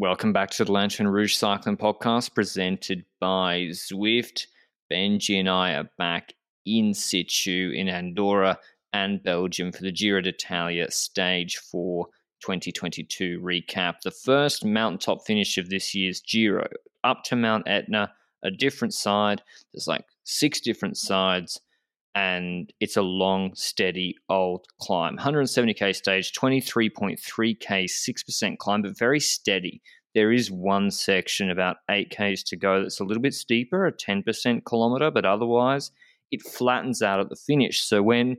Welcome back to the Lanterne Rouge Cycling Podcast presented by Zwift. Benji and I are back in situ in Andorra and Belgium for the Giro d'Italia Stage 4 2022 recap. The first mountaintop finish of this year's Giro, up to Mount Etna, a different side. There's like six different sides, and it's a long, steady, old climb. 170k stage, 23.3k, 6% climb, but very steady. There is one section about 8k's to go that's a little bit steeper, a 10% kilometer, but otherwise it flattens out at the finish. So when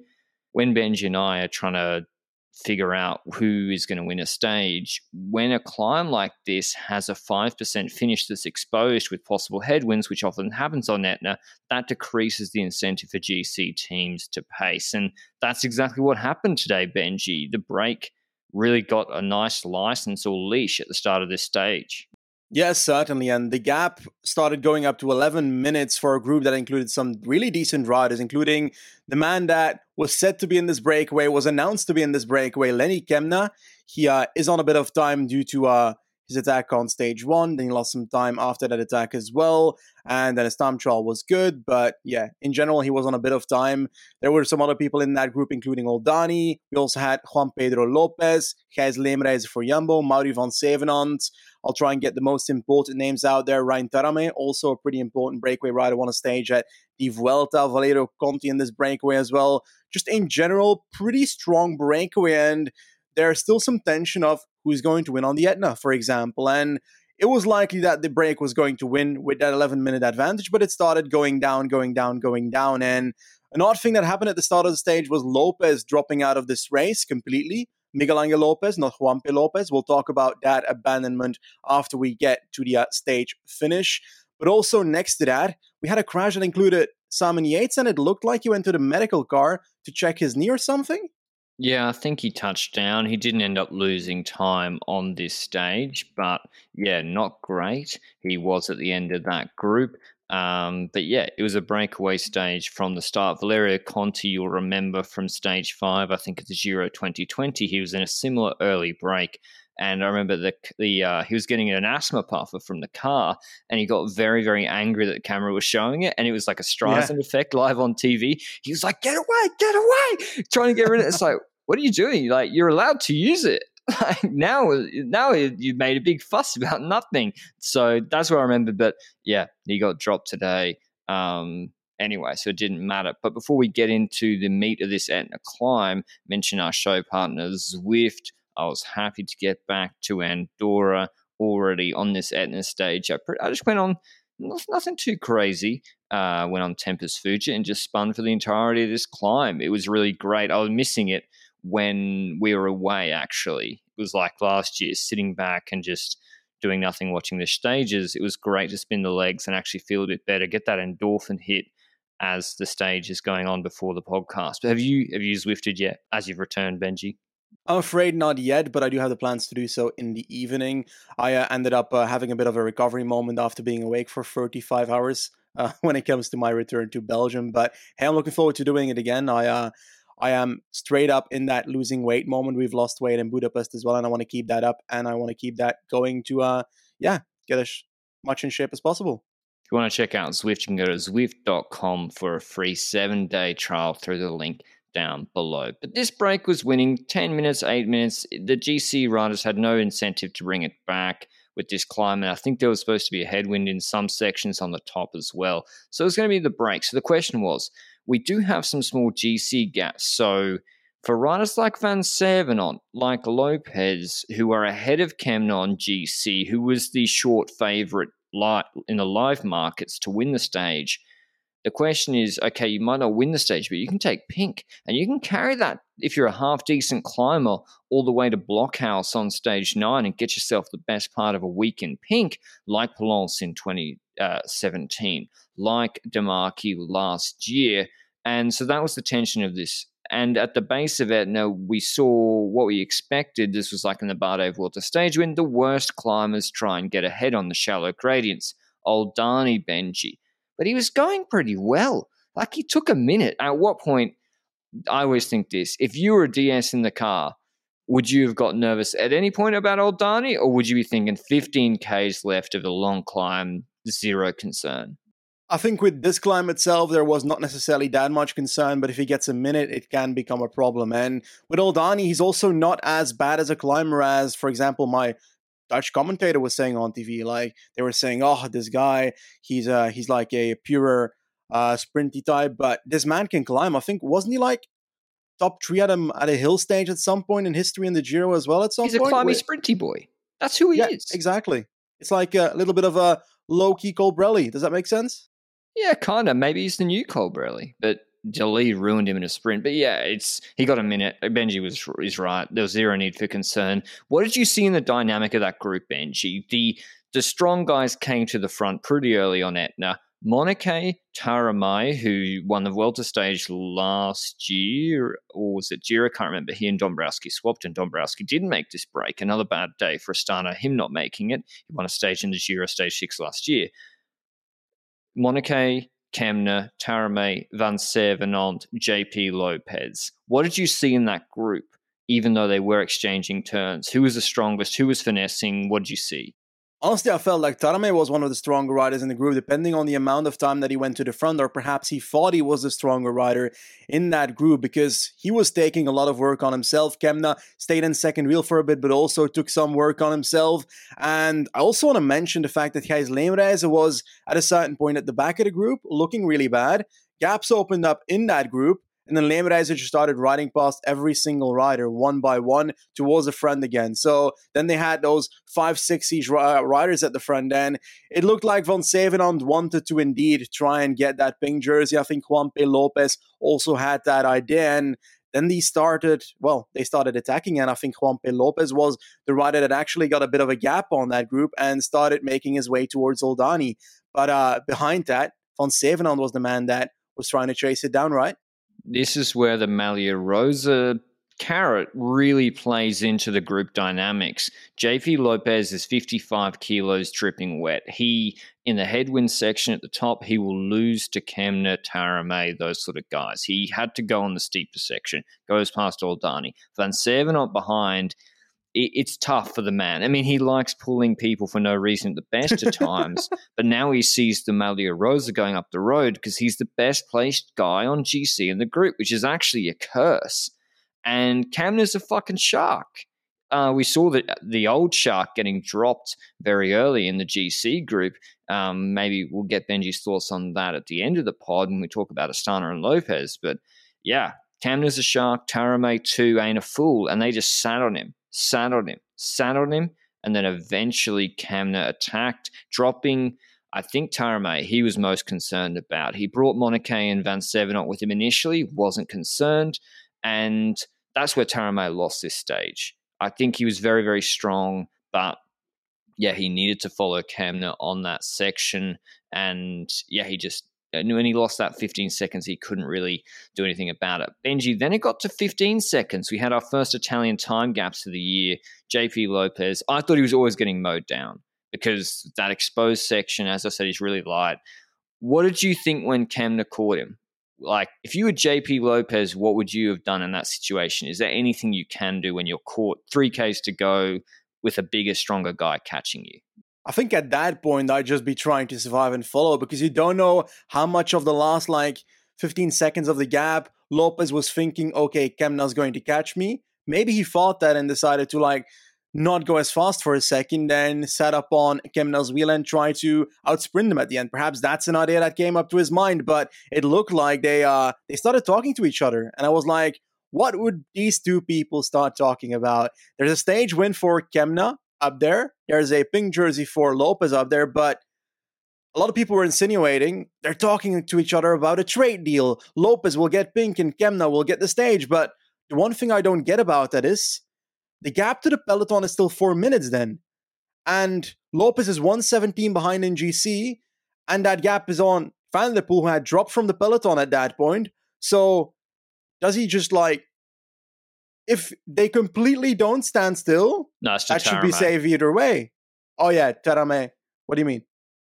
when Benji and I are trying to figure out who is going to win a stage. When a climb like this has a 5% finish that's exposed with possible headwinds, which often happens on Etna, that decreases the incentive for GC teams to pace. And that's exactly what happened today, Benji. The break really got a nice license or leash at the start of this stage. Yes, certainly. And the gap started going up to 11 minutes for a group that included some really decent riders, including the man that was said to be in this breakaway, was announced to be in this breakaway, Lenny Kämna. He uh, is on a bit of time due to uh, his attack on stage one. Then he lost some time after that attack as well. And then his time trial was good. But yeah, in general, he was on a bit of time. There were some other people in that group, including Oldani. We also had Juan Pedro Lopez, Gijs Leemreize for Jumbo, Mauri Vansevenant. I'll try and get the most important names out there. Rein Taaramäe, also a pretty important breakaway rider, won a stage at the Vuelta. Valerio Conti in this breakaway as well. Just in general, pretty strong breakaway. And there's still some tension of who's going to win on the Etna, for example. And it was likely that the break was going to win with that 11 minute advantage, but it started going down, going down, going down. And an odd thing that happened at the start of the stage was Lopez dropping out of this race completely. Miguel Angel Lopez, not Juanpe Lopez. We'll talk about that abandonment after we get to the uh, stage finish. But also next to that, we had a crash that included Simon Yates, and it looked like he went to the medical car to check his knee or something. Yeah, I think he touched down. He didn't end up losing time on this stage, but yeah, not great. He was at the end of that group. Um, but yeah, it was a breakaway stage from the start. Valerio Conti, you'll remember from stage five, I think it's the Giro 2020, he was in a similar early break. And I remember the the uh, he was getting an asthma puffer from the car, and he got very very angry that the camera was showing it, and it was like a Streisand yeah. effect live on TV. He was like, "Get away, get away!" trying to get rid of it. It's like, what are you doing? Like you're allowed to use it. Now, now you made a big fuss about nothing. So that's what I remember. But yeah, he got dropped today. Um, anyway, so it didn't matter. But before we get into the meat of this Etna climb, mention our show partner Zwift. I was happy to get back to Andorra already on this Etna stage. I, I just went on nothing too crazy. Uh, went on Tempus Fugit and just spun for the entirety of this climb. It was really great. I was missing it when we were away, actually. It was like last year, sitting back and just doing nothing, watching the stages. It was great to spin the legs and actually feel a bit better, get that endorphin hit as the stage is going on before the podcast. But have you have you Zwifted yet as you've returned, Benji? I'm afraid not yet, but I do have the plans to do so in the evening. I uh, ended up uh, having a bit of a recovery moment after being awake for 35 hours uh, when it comes to my return to Belgium. But hey, I'm looking forward to doing it again. I uh, I am straight up in that losing weight moment. We've lost weight in Budapest as well, and I want to keep that up, and I want to keep that going to, uh, yeah, get as much in shape as possible. If you want to check out Zwift, you can go to Zwift.com for a free seven day trial through the link down below. But this break was winning 10 minutes, 8 minutes. The GC riders had no incentive to bring it back with this climate. I think there was supposed to be a headwind in some sections on the top as well. So it was going to be the break. So the question was we do have some small GC gaps. So for riders like Vansevenant, like Lopez, who are ahead of Kämna GC, who was the short favourite in the live markets to win the stage, The question is, okay, you might not win the stage, but you can take pink and you can carry that if you're a half decent climber all the way to Blockhaus on stage nine and get yourself the best part of a week in pink, like Polanc in 2017, uh, like Demarchi last year. And so that was the tension of this. And at the base of Etna, we saw what we expected. This was like in the Bardet Vuelta stage when the worst climbers try and get ahead on the shallow gradients. Oldani Benji but he was going pretty well. Like he took a minute. At what point? I always think this: if you were a DS in the car, would you have got nervous at any point about Oldani, or would you be thinking 15 k's left of the long climb, zero concern? I think with this climb itself, there was not necessarily that much concern, but if he gets a minute, it can become a problem. And with Oldani, he's also not as bad as a climber as, for example, my Dutch commentator was saying on TV. Like they were saying, "Oh, this guy, he's uh he's like a pure uh sprinty type, but this man can climb." I think wasn't he like top three at a at a hill stage at some point in history in the Giro as well? At some he's point, he's a climby, sprinty boy. That's who he yeah, is. Exactly. It's like a little bit of a low key Colbrelli. Does that make sense? Yeah, kind of. Maybe he's the new Colbrelli, but Jalid ruined him in a sprint. But yeah, it's he got a minute. Uh, Benji was is right. There was zero need for concern. What did you see in the dynamic of that group, Benji? The the strong guys came to the front pretty early on Etna. Moniquet Taaramäe, who won the Vuelta stage last year, or was it Giro? I can't remember. He and Dombrowski swapped, and Dombrowski didn't make this break. Another bad day for Astana, him not making it. He won a stage in the Giro stage six last year. Moniquet Kämna, Taaramäe, Vansevenant, JP Lopez. What did you see in that group, even though they were exchanging turns? Who was the strongest? Who was finessing? What did you see? Honestly, I felt like Taaramäe was one of the stronger riders in the group, depending on the amount of time that he went to the front, or perhaps he thought he was the stronger rider in that group because he was taking a lot of work on himself. Kämna stayed in second wheel for a bit, but also took some work on himself. And I also want to mention the fact that Gijs Leemreize was at a certain point at the back of the group, looking really bad. Gaps opened up in that group, and then Leemreize just started riding past every single rider one by one towards the front again. So then they had those five, six each riders at the front end. It looked like Vansevenant wanted to indeed try and get that pink jersey. I think Juanpe Lopez also had that idea. And then they started, well, they started attacking, and I think Juanpe Lopez was the rider that actually got a bit of a gap on that group and started making his way towards Oldani. But uh, behind that, Vansevenant was the man that was trying to chase it down, right? This is where the Maglia Rosa carrot really plays into the group dynamics. JP Lopez is 55 kilos dripping wet. He, in the headwind section at the top, he will lose to Kämna, Taaramäe, those sort of guys. He had to go on the steeper section, goes past Oldani. Vansevenant behind it, it's tough for the man. I mean, he likes pulling people for no reason at the best of times, but now he sees the Maglia Rosa going up the road because he's the best placed guy on GC in the group, which is actually a curse. And Kämna's a fucking shark. Uh, we saw that the old shark getting dropped very early in the GC group. Um, maybe we'll get Benji's thoughts on that at the end of the pod when we talk about Astana and Lopez. But yeah, Kämna's a shark. Taaramäe too ain't a fool, and they just sat on him on him, on him, and then eventually Kämna attacked, dropping. I think Taaramäe, he was most concerned about. He brought Moniquet and Vansevenant with him initially, wasn't concerned, and that's where Taaramäe lost this stage. I think he was very, very strong, but yeah, he needed to follow Kämna on that section, and yeah, he just when he lost that 15 seconds, he couldn't really do anything about it. Benji, then it got to 15 seconds. We had our first Italian time gaps of the year. JP Lopez, I thought he was always getting mowed down because that exposed section, as I said, is really light. What did you think when Kämna caught him? Like, if you were JP Lopez, what would you have done in that situation? Is there anything you can do when you're caught 3Ks to go with a bigger, stronger guy catching you? I think at that point I'd just be trying to survive and follow because you don't know how much of the last like 15 seconds of the gap Lopez was thinking, okay, Kämna's going to catch me. Maybe he thought that and decided to like not go as fast for a second, then set up on Kämna's wheel and try to outsprint him at the end. Perhaps that's an idea that came up to his mind, but it looked like they uh they started talking to each other, and I was like, what would these two people start talking about? There's a stage win for Kämna up there. There's a pink jersey for Lopez up there, but a lot of people were insinuating they're talking to each other about a trade deal. Lopez will get pink and Kämna will get the stage. But the one thing I don't get about that is the gap to the peloton is still four minutes then. And Lopez is 117 behind in GC, and that gap is on Van der Poel, who had dropped from the peloton at that point. So does he just like if they completely don't stand still, no, that should be safe either way. Oh yeah, Taaramäe. What do you mean?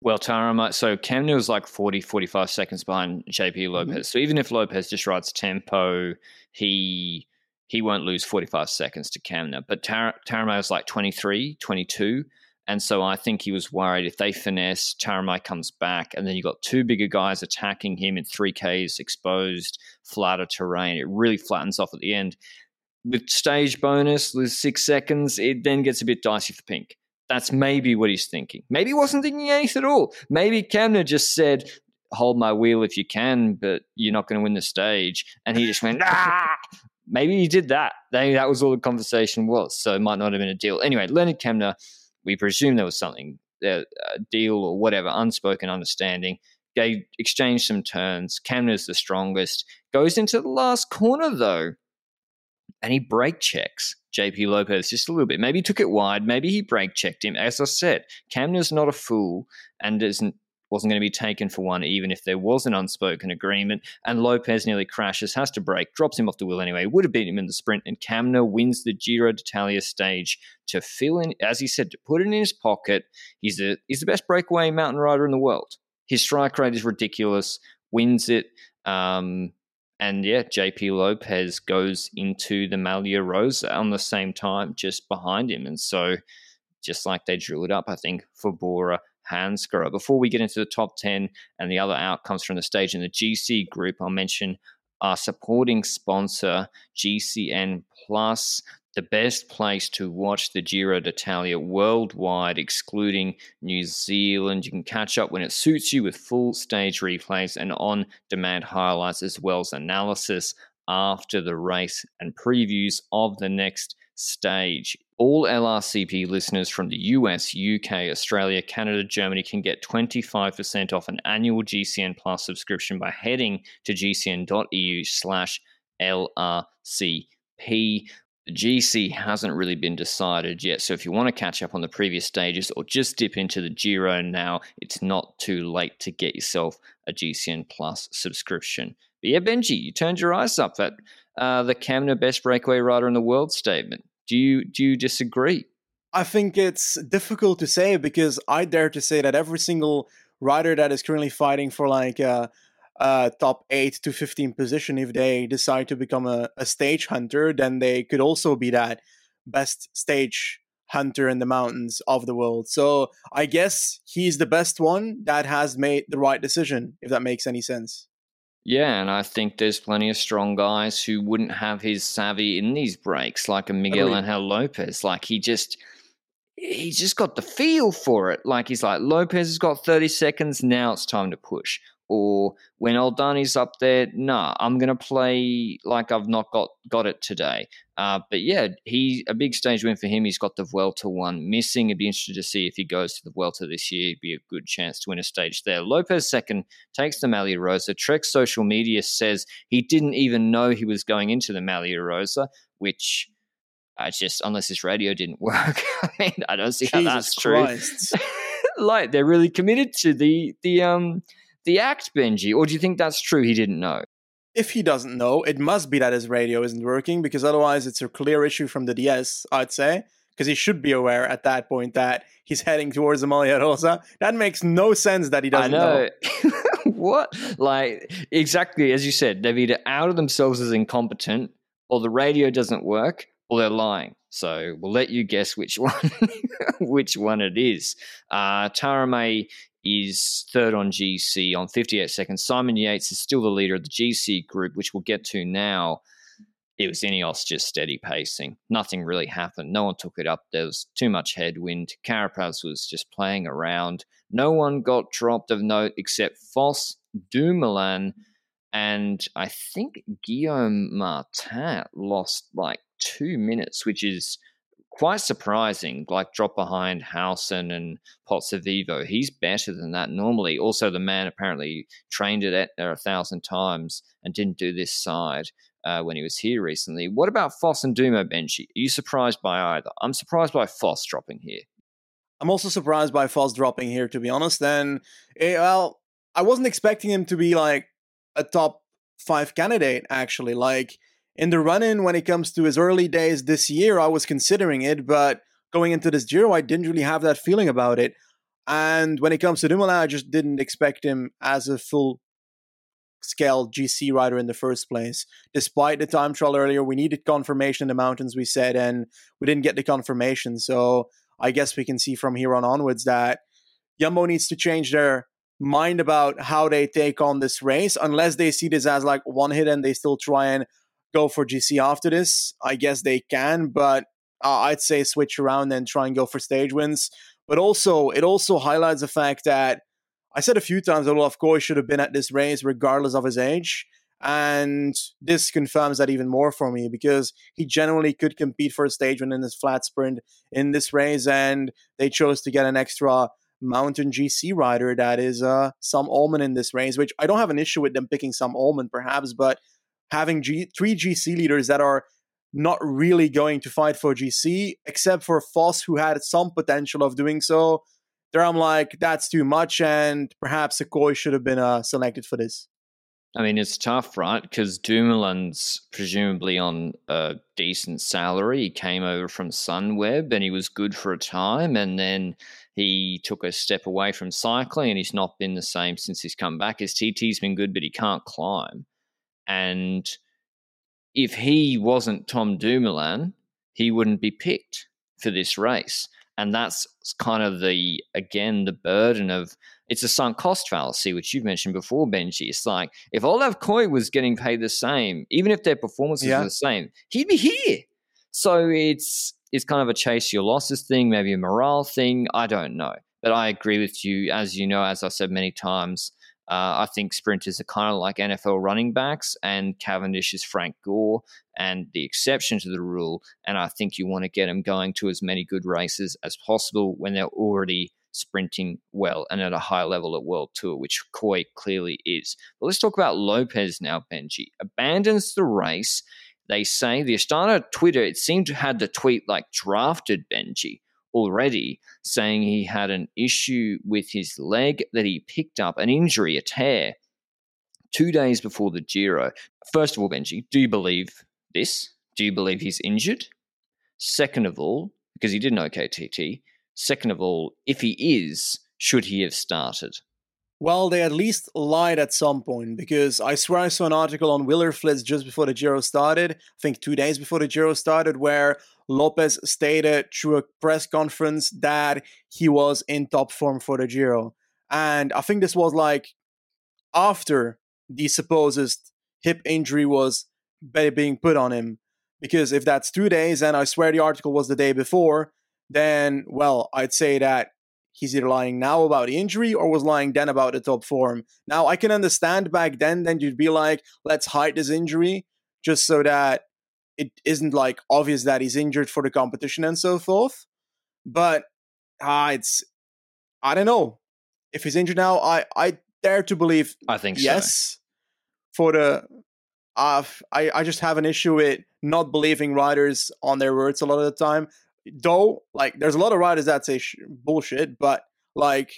Well, Taaramäe, so Kämna was like 40, 45 seconds behind JP mm-hmm. Lopez. Mm-hmm. So even if Lopez just rides tempo, he he won't lose 45 seconds to Kämna. But Tar- Taaramäe was like 23, 22. And so I think he was worried if they finesse, Taaramäe comes back, and then you've got two bigger guys attacking him in 3Ks, exposed, flatter terrain. It really flattens off at the end. With stage bonus, with six seconds, it then gets a bit dicey for Pink. That's maybe what he's thinking. Maybe he wasn't thinking anything at all. Maybe Kämna just said, hold my wheel if you can, but you're not going to win the stage. And he just went, ah! Maybe he did that. Maybe that was all the conversation was. So it might not have been a deal. Anyway, Lennard Kämna we presume there was something, a deal or whatever, unspoken understanding. They exchanged some turns. Kemna's the strongest. Goes into the last corner though, and he brake checks JP Lopez just a little bit. Maybe he took it wide. Maybe he brake checked him. As I said, Kämna's not a fool and isn't wasn't going to be taken for one, even if there was an unspoken agreement. And Lopez nearly crashes, has to brake, drops him off the wheel anyway, would have beaten him in the sprint. And Kämna wins the Giro d'Italia stage to fill in, as he said, to put it in his pocket. He's, a, he's the best breakaway mountain rider in the world. His strike rate is ridiculous, wins it. Um, and yeah, JP Lopez goes into the Maglia Rosa on the same time, just behind him. And so, just like they drew it up, I think, for Bora Hansgrohe. Before we get into the top 10 and the other outcomes from the stage in the GC group, I'll mention our supporting sponsor, GCN Plus, the best place to watch the Giro d'Italia worldwide, excluding New Zealand. You can catch up when it suits you with full stage replays and on demand highlights, as well as analysis after the race and previews of the next stage. All LRCP listeners from the US, UK, Australia, Canada, Germany can get 25% off an annual GCN Plus subscription by heading to gcn.eu slash LRCP. GC hasn't really been decided yet, so if you want to catch up on the previous stages or just dip into the Giro now, it's not too late to get yourself a GCN Plus subscription. But yeah, Benji, you turned your eyes up at uh, the Kämna best breakaway rider in the world statement. Do you do you disagree? I think it's difficult to say because I dare to say that every single rider that is currently fighting for like a, a top eight to fifteen position, if they decide to become a, a stage hunter, then they could also be that best stage hunter in the mountains of the world. So I guess he's the best one that has made the right decision, if that makes any sense. Yeah, and I think there's plenty of strong guys who wouldn't have his savvy in these breaks, like a Miguel Angel Lopez. Like he just he's just got the feel for it. Like he's like Lopez has got 30 seconds, now it's time to push or when Oldani's up there, nah, I'm gonna play like I've not got got it today. Uh, but yeah, he a big stage win for him. He's got the Vuelta one missing. It'd be interesting to see if he goes to the Vuelta this year. It'd be a good chance to win a stage there. Lopez second takes the Maglia Rosa. Trek social media says he didn't even know he was going into the Maglia Rosa, which. I just unless his radio didn't work, I mean, I don't see Jesus how that's Christ. true. like they're really committed to the the um the act, Benji? Or do you think that's true? He didn't know. If he doesn't know, it must be that his radio isn't working because otherwise it's a clear issue from the DS, I'd say. Because he should be aware at that point that he's heading towards Maglia Rosa. That makes no sense that he doesn't I know. know. what? Like, exactly as you said, they've either outed themselves as incompetent, or the radio doesn't work, or they're lying. So we'll let you guess which one, which one it is. Uh, Tarame is third on GC on 58 seconds. Simon Yates is still the leader of the GC group, which we'll get to now. It was Ineos just steady pacing. Nothing really happened. No one took it up. There was too much headwind. Carapaz was just playing around. No one got dropped of note except Foss, Dumoulin, and I think Guillaume Martin lost like two minutes, which is quite surprising, like drop behind Howson and Pozzovivo. He's better than that normally. Also, the man apparently trained it at Etna a thousand times and didn't do this side uh, when he was here recently. What about Foss and Dumo, Benji? Are you surprised by either? I'm surprised by Foss dropping here. I'm also surprised by Foss dropping here, to be honest. And, eh, well, I wasn't expecting him to be like a top five candidate, actually. Like, in the run in when it comes to his early days this year, I was considering it, but going into this Giro, I didn't really have that feeling about it. And when it comes to Dumoulin, I just didn't expect him as a full scale GC rider in the first place. Despite the time trial earlier, we needed confirmation in the mountains, we said, and we didn't get the confirmation. So I guess we can see from here on onwards that Jumbo needs to change their mind about how they take on this race, unless they see this as like one hit and they still try and go for GC after this. I guess they can, but uh, I'd say switch around and try and go for stage wins. But also, it also highlights the fact that I said a few times that Olav Kooij should have been at this race regardless of his age. And this confirms that even more for me because he generally could compete for a stage win in this flat sprint in this race. And they chose to get an extra mountain GC rider that is uh, Sam Oomen in this race, which I don't have an issue with them picking Sam Oomen perhaps, but having G- three GC leaders that are not really going to fight for GC, except for Foss, who had some potential of doing so. There, I'm like, that's too much, and perhaps Kooij should have been uh, selected for this. I mean, it's tough, right? Because Dumoulin's presumably on a decent salary. He came over from Sunweb and he was good for a time. And then he took a step away from cycling and he's not been the same since he's come back. His TT's been good, but he can't climb. And if he wasn't Tom Dumoulin, he wouldn't be picked for this race. And that's kind of the, again, the burden of it's a sunk cost fallacy, which you've mentioned before, Benji. It's like if Olav Kooij was getting paid the same, even if their performances yeah. were the same, he'd be here. So it's it's kind of a chase your losses thing, maybe a morale thing. I don't know. But I agree with you. As you know, as I've said many times, uh, I think sprinters are kind of like NFL running backs, and Cavendish is Frank Gore and the exception to the rule. And I think you want to get them going to as many good races as possible when they're already sprinting well and at a high level at World Tour, which Kooij clearly is. But let's talk about Lopez now, Benji. Abandons the race. They say the Astana Twitter, it seemed to had the tweet like drafted Benji already, saying he had an issue with his leg that he picked up, an injury, a tear, two days before the Giro. First of all, Benji, do you believe this? Do you believe he's injured? Second of all, because he did an OKTT. Second of all, if he is, should he have started? Well, they at least lied at some point because I swear I saw an article on WielerFlits just before the Giro started, I think two days before the Giro started, where Lopez stated through a press conference that he was in top form for the Giro. And I think this was like after the supposed hip injury was being put on him. Because if that's two days, and I swear the article was the day before, then, well, I'd say that he's either lying now about injury or was lying then about the top form. Now, I can understand back then, then you'd be like, let's hide this injury just so that it isn't like obvious that he's injured for the competition and so forth. But uh, it's, I don't know. If he's injured now, I, I dare to believe. I think yes. So. For the, uh, I, I just have an issue with not believing riders on their words a lot of the time though, like there's a lot of riders that say sh- bullshit, but like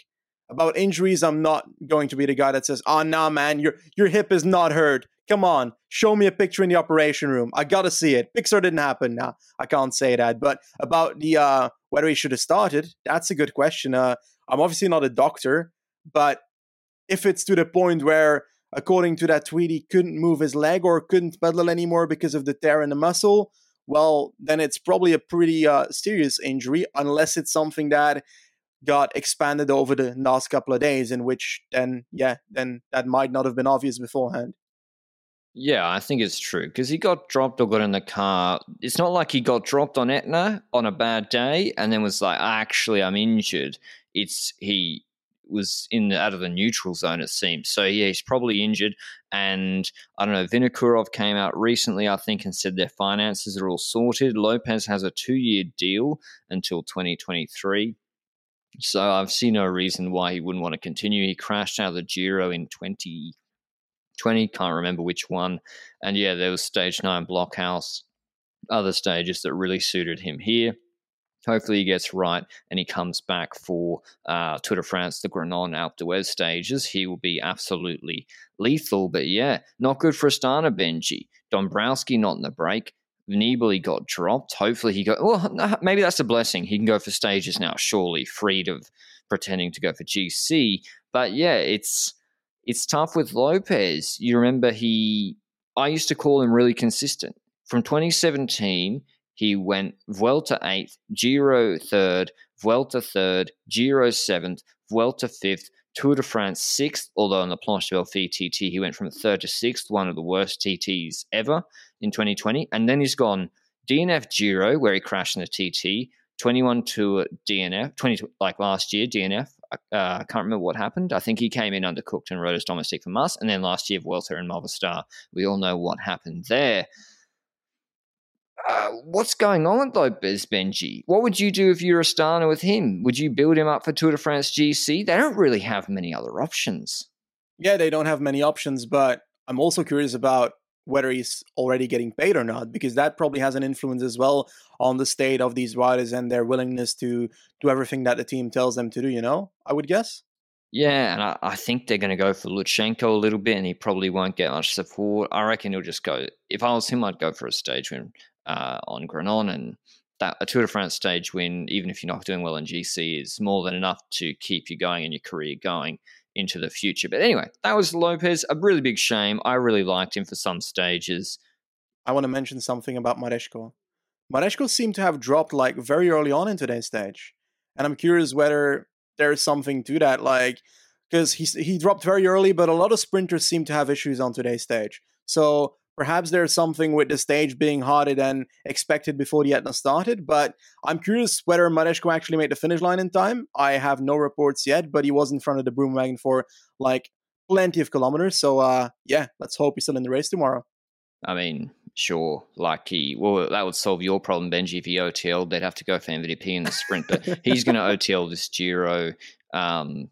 about injuries, I'm not going to be the guy that says, "Oh, nah, man, your your hip is not hurt. Come on, show me a picture in the operation room. I gotta see it. Pixar didn't happen. Nah, I can't say that. But about the uh, whether he should have started, that's a good question. Uh, I'm obviously not a doctor, but if it's to the point where, according to that tweet, he couldn't move his leg or couldn't pedal anymore because of the tear in the muscle, well, then it's probably a pretty uh, serious injury, unless it's something that got expanded over the last couple of days, in which then, yeah, then that might not have been obvious beforehand. Yeah, I think it's true because he got dropped or got in the car. It's not like he got dropped on Etna on a bad day and then was like, actually, I'm injured. It's he was in out of the neutral zone. It seems so. Yeah, he's probably injured. And I don't know. Vinokurov came out recently, I think, and said their finances are all sorted. Lopez has a two-year deal until 2023. So I've seen no reason why he wouldn't want to continue. He crashed out of the Giro in 2020, can't remember which one. And yeah, there was stage nine Blockhaus, other stages that really suited him here. Hopefully he gets right and he comes back for uh, Tour de France, the Granon Alpe d'Huez stages. He will be absolutely lethal. But yeah, not good for Astana, Benji. Dombrowski not in the break. Nibali got dropped. Hopefully he go. Well, maybe that's a blessing. He can go for stages now, surely, freed of pretending to go for GC. But yeah, it's it's tough with Lopez. You remember he? I used to call him really consistent. From 2017, he went Vuelta eighth, Giro third, Vuelta third, Giro seventh, Vuelta fifth, Tour de France sixth, although on the Planche de Belfi TT he went from third to sixth, one of the worst TTs ever in 2020. And then he's gone DNF Giro, where he crashed in the TT, 21 Tour DNF, 20 like last year DNF. Uh, I can't remember what happened. I think he came in undercooked and rode as domestic for Mas. And then last year, Vuelta and Movistar. We all know what happened there. Uh, what's going on with Lopez Benji? What would you do if you're Astana with him? Would you build him up for Tour de France GC? They don't really have many other options. Yeah, they don't have many options, but I'm also curious about whether he's already getting paid or not, because that probably has an influence as well on the state of these riders and their willingness to do everything that the team tells them to do, you know, I would guess. Yeah, and I, I think they're going to go for Lutsenko a little bit, and he probably won't get much support. I reckon he'll just go. If I was him, I'd go for a stage win uh, on Granon and that a Tour de France stage win, even if you're not doing well in GC, is more than enough to keep you going and your career going into the future. But anyway, that was Lopez. A really big shame. I really liked him for some stages. I want to mention something about Mareczko. Mareczko seemed to have dropped like very early on in today's stage, and I'm curious whether there's something to that, like because he he dropped very early, but a lot of sprinters seem to have issues on today's stage. So Perhaps there's something with the stage being harder than expected before the Etna started, but I'm curious whether Mareczko actually made the finish line in time. I have no reports yet, but he was in front of the broom wagon for like plenty of kilometers. So uh, yeah, let's hope he's still in the race tomorrow. I mean, sure, like he, well, that would solve your problem, Benji. If he OTL, they'd have to go for MVP in the sprint, but he's going to OTL this Giro. Um,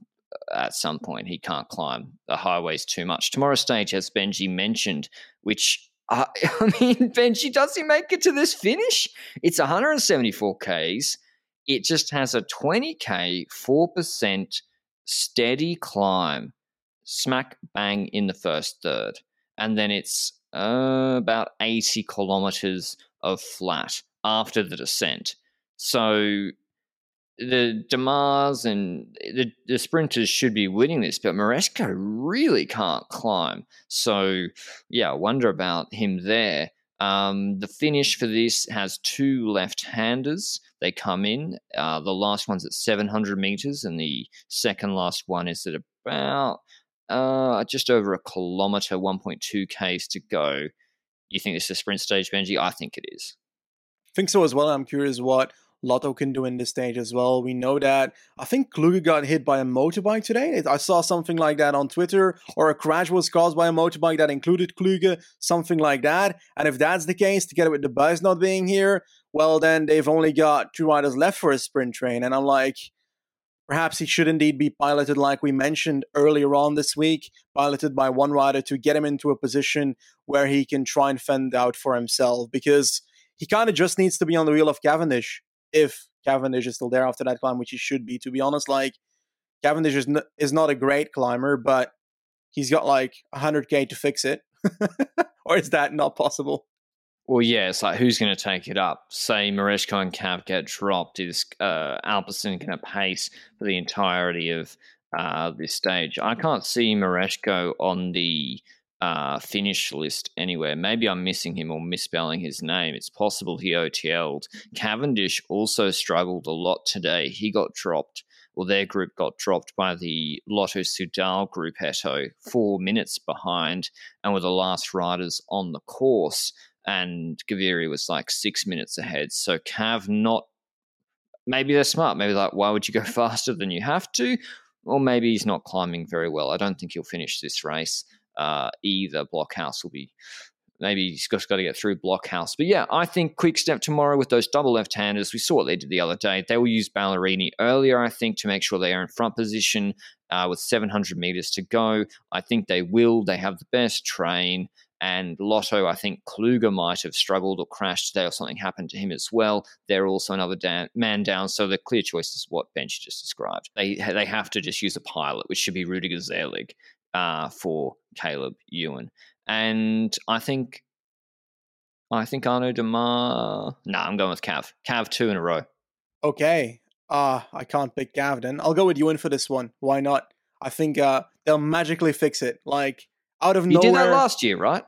at some point. He can't climb the highways too much. Tomorrow's stage, as Benji mentioned, which uh, I mean, Benji, does he make it to this finish? It's 174 Ks. It just has a 20K, 4% steady climb, smack bang in the first third. And then it's uh, about 80 kilometers of flat after the descent. So the Démares and the, the sprinters should be winning this, but Mareczko really can't climb. So, yeah, wonder about him there. Um, the finish for this has two left-handers. They come in. Uh, the last one's at 700 meters, and the second last one is at about uh, just over a kilometer, 1.2 k's to go. You think this is a sprint stage, Benji? I think it is. think so as well. I'm curious what Lotto can do in this stage as well. We know that. I think Kluge got hit by a motorbike today. I saw something like that on Twitter, or a crash was caused by a motorbike that included Kluge, something like that. And if that's the case, together with De Buyst not being here, well, then they've only got two riders left for a sprint train. And I'm like, perhaps he should indeed be piloted, like we mentioned earlier on this week, piloted by one rider to get him into a position where he can try and fend out for himself because he kind of just needs to be on the wheel of Cavendish if Cavendish is still there after that climb, which he should be. To be honest, like Cavendish is n- is not a great climber, but he's got like 100k to fix it. or is that not possible? Well, yeah, it's like who's going to take it up? Say Mareczko and Cav get dropped. Is uh, Alpecin going to pace for the entirety of uh, this stage? I can't see Mareczko on the uh, finish list anywhere. Maybe I'm missing him or misspelling his name. It's possible he OTL'd. Cavendish also struggled a lot today. He got dropped, or their group got dropped by the Lotto Soudal group Eto, four minutes behind, and were the last riders on the course. And Gaviria was like six minutes ahead. So Cav not. Maybe they're smart. Maybe like, why would you go faster than you have to? or maybe he's not climbing very well. I don't think he'll finish this race uh, either. Blockhaus will be maybe he's just got to get through Blockhaus. But yeah, I think quick step tomorrow with those double left handers. We saw what they did the other day. They will use Ballerini earlier, I think, to make sure they are in front position uh, with 700 meters to go. I think they will. They have the best train. And Lotto, I think Kluge might have struggled or crashed today or something happened to him as well. They're also another man down. So the clear choice is what Benji just described. They, they have to just use a pilot, which should be Rüdiger Selig uh, for Caleb Ewan. And I think I think Arnaud Démare. No, I'm going with Cav. Cav two in a row. Okay. Uh, I can't pick Cav then. I'll go with Ewan for this one. Why not? I think uh, they'll magically fix it. Like out of he nowhere. did that last year, right?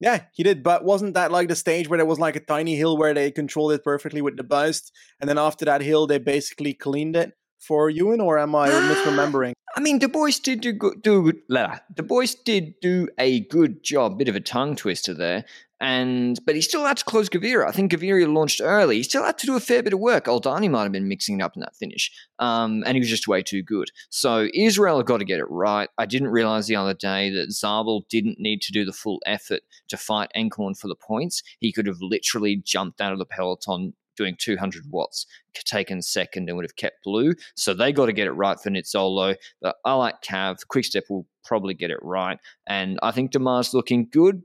Yeah, he did. But wasn't that like the stage where there was like a tiny hill where they controlled it perfectly with De Buyst, and then after that hill they basically cleaned it for Ewan, or am I misremembering? I mean, De Buyst did do good. Do De Buyst did do a good job. Bit of a tongue twister there, and but he still had to close Gaviria. I think Gaviria launched early. He still had to do a fair bit of work. Oldani might have been mixing it up in that finish, um, and he was just way too good. So Israel have got to get it right. I didn't realize the other day that Zabel didn't need to do the full effort to fight Enkelmann for the points. He could have literally jumped out of the peloton doing 200 watts, taken second and would have kept blue. So they got to get it right for Nizzolo. But I like Cav. Quickstep will probably get it right. And I think Démare's looking good,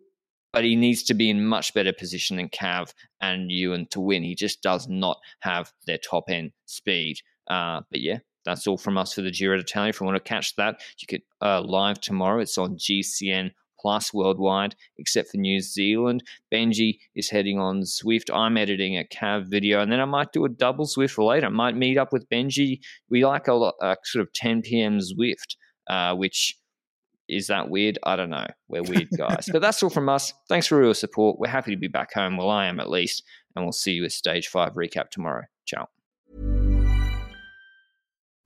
but he needs to be in much better position than Cav and Ewan to win. He just does not have their top end speed. Uh, but yeah, that's all from us for the Giro d'Italia. If you want to catch that, you could uh, live tomorrow. It's on GCN plus worldwide, except for New Zealand. Benji is heading on Zwift. I'm editing a Cav video, and then I might do a double Zwift later. I might meet up with Benji. We like a, a sort of 10 p.m. Zwift, uh, which is that weird? I don't know. We're weird guys. but that's all from us. Thanks for your support. We're happy to be back home. Well, I am at least. And we'll see you with stage five recap tomorrow. Ciao.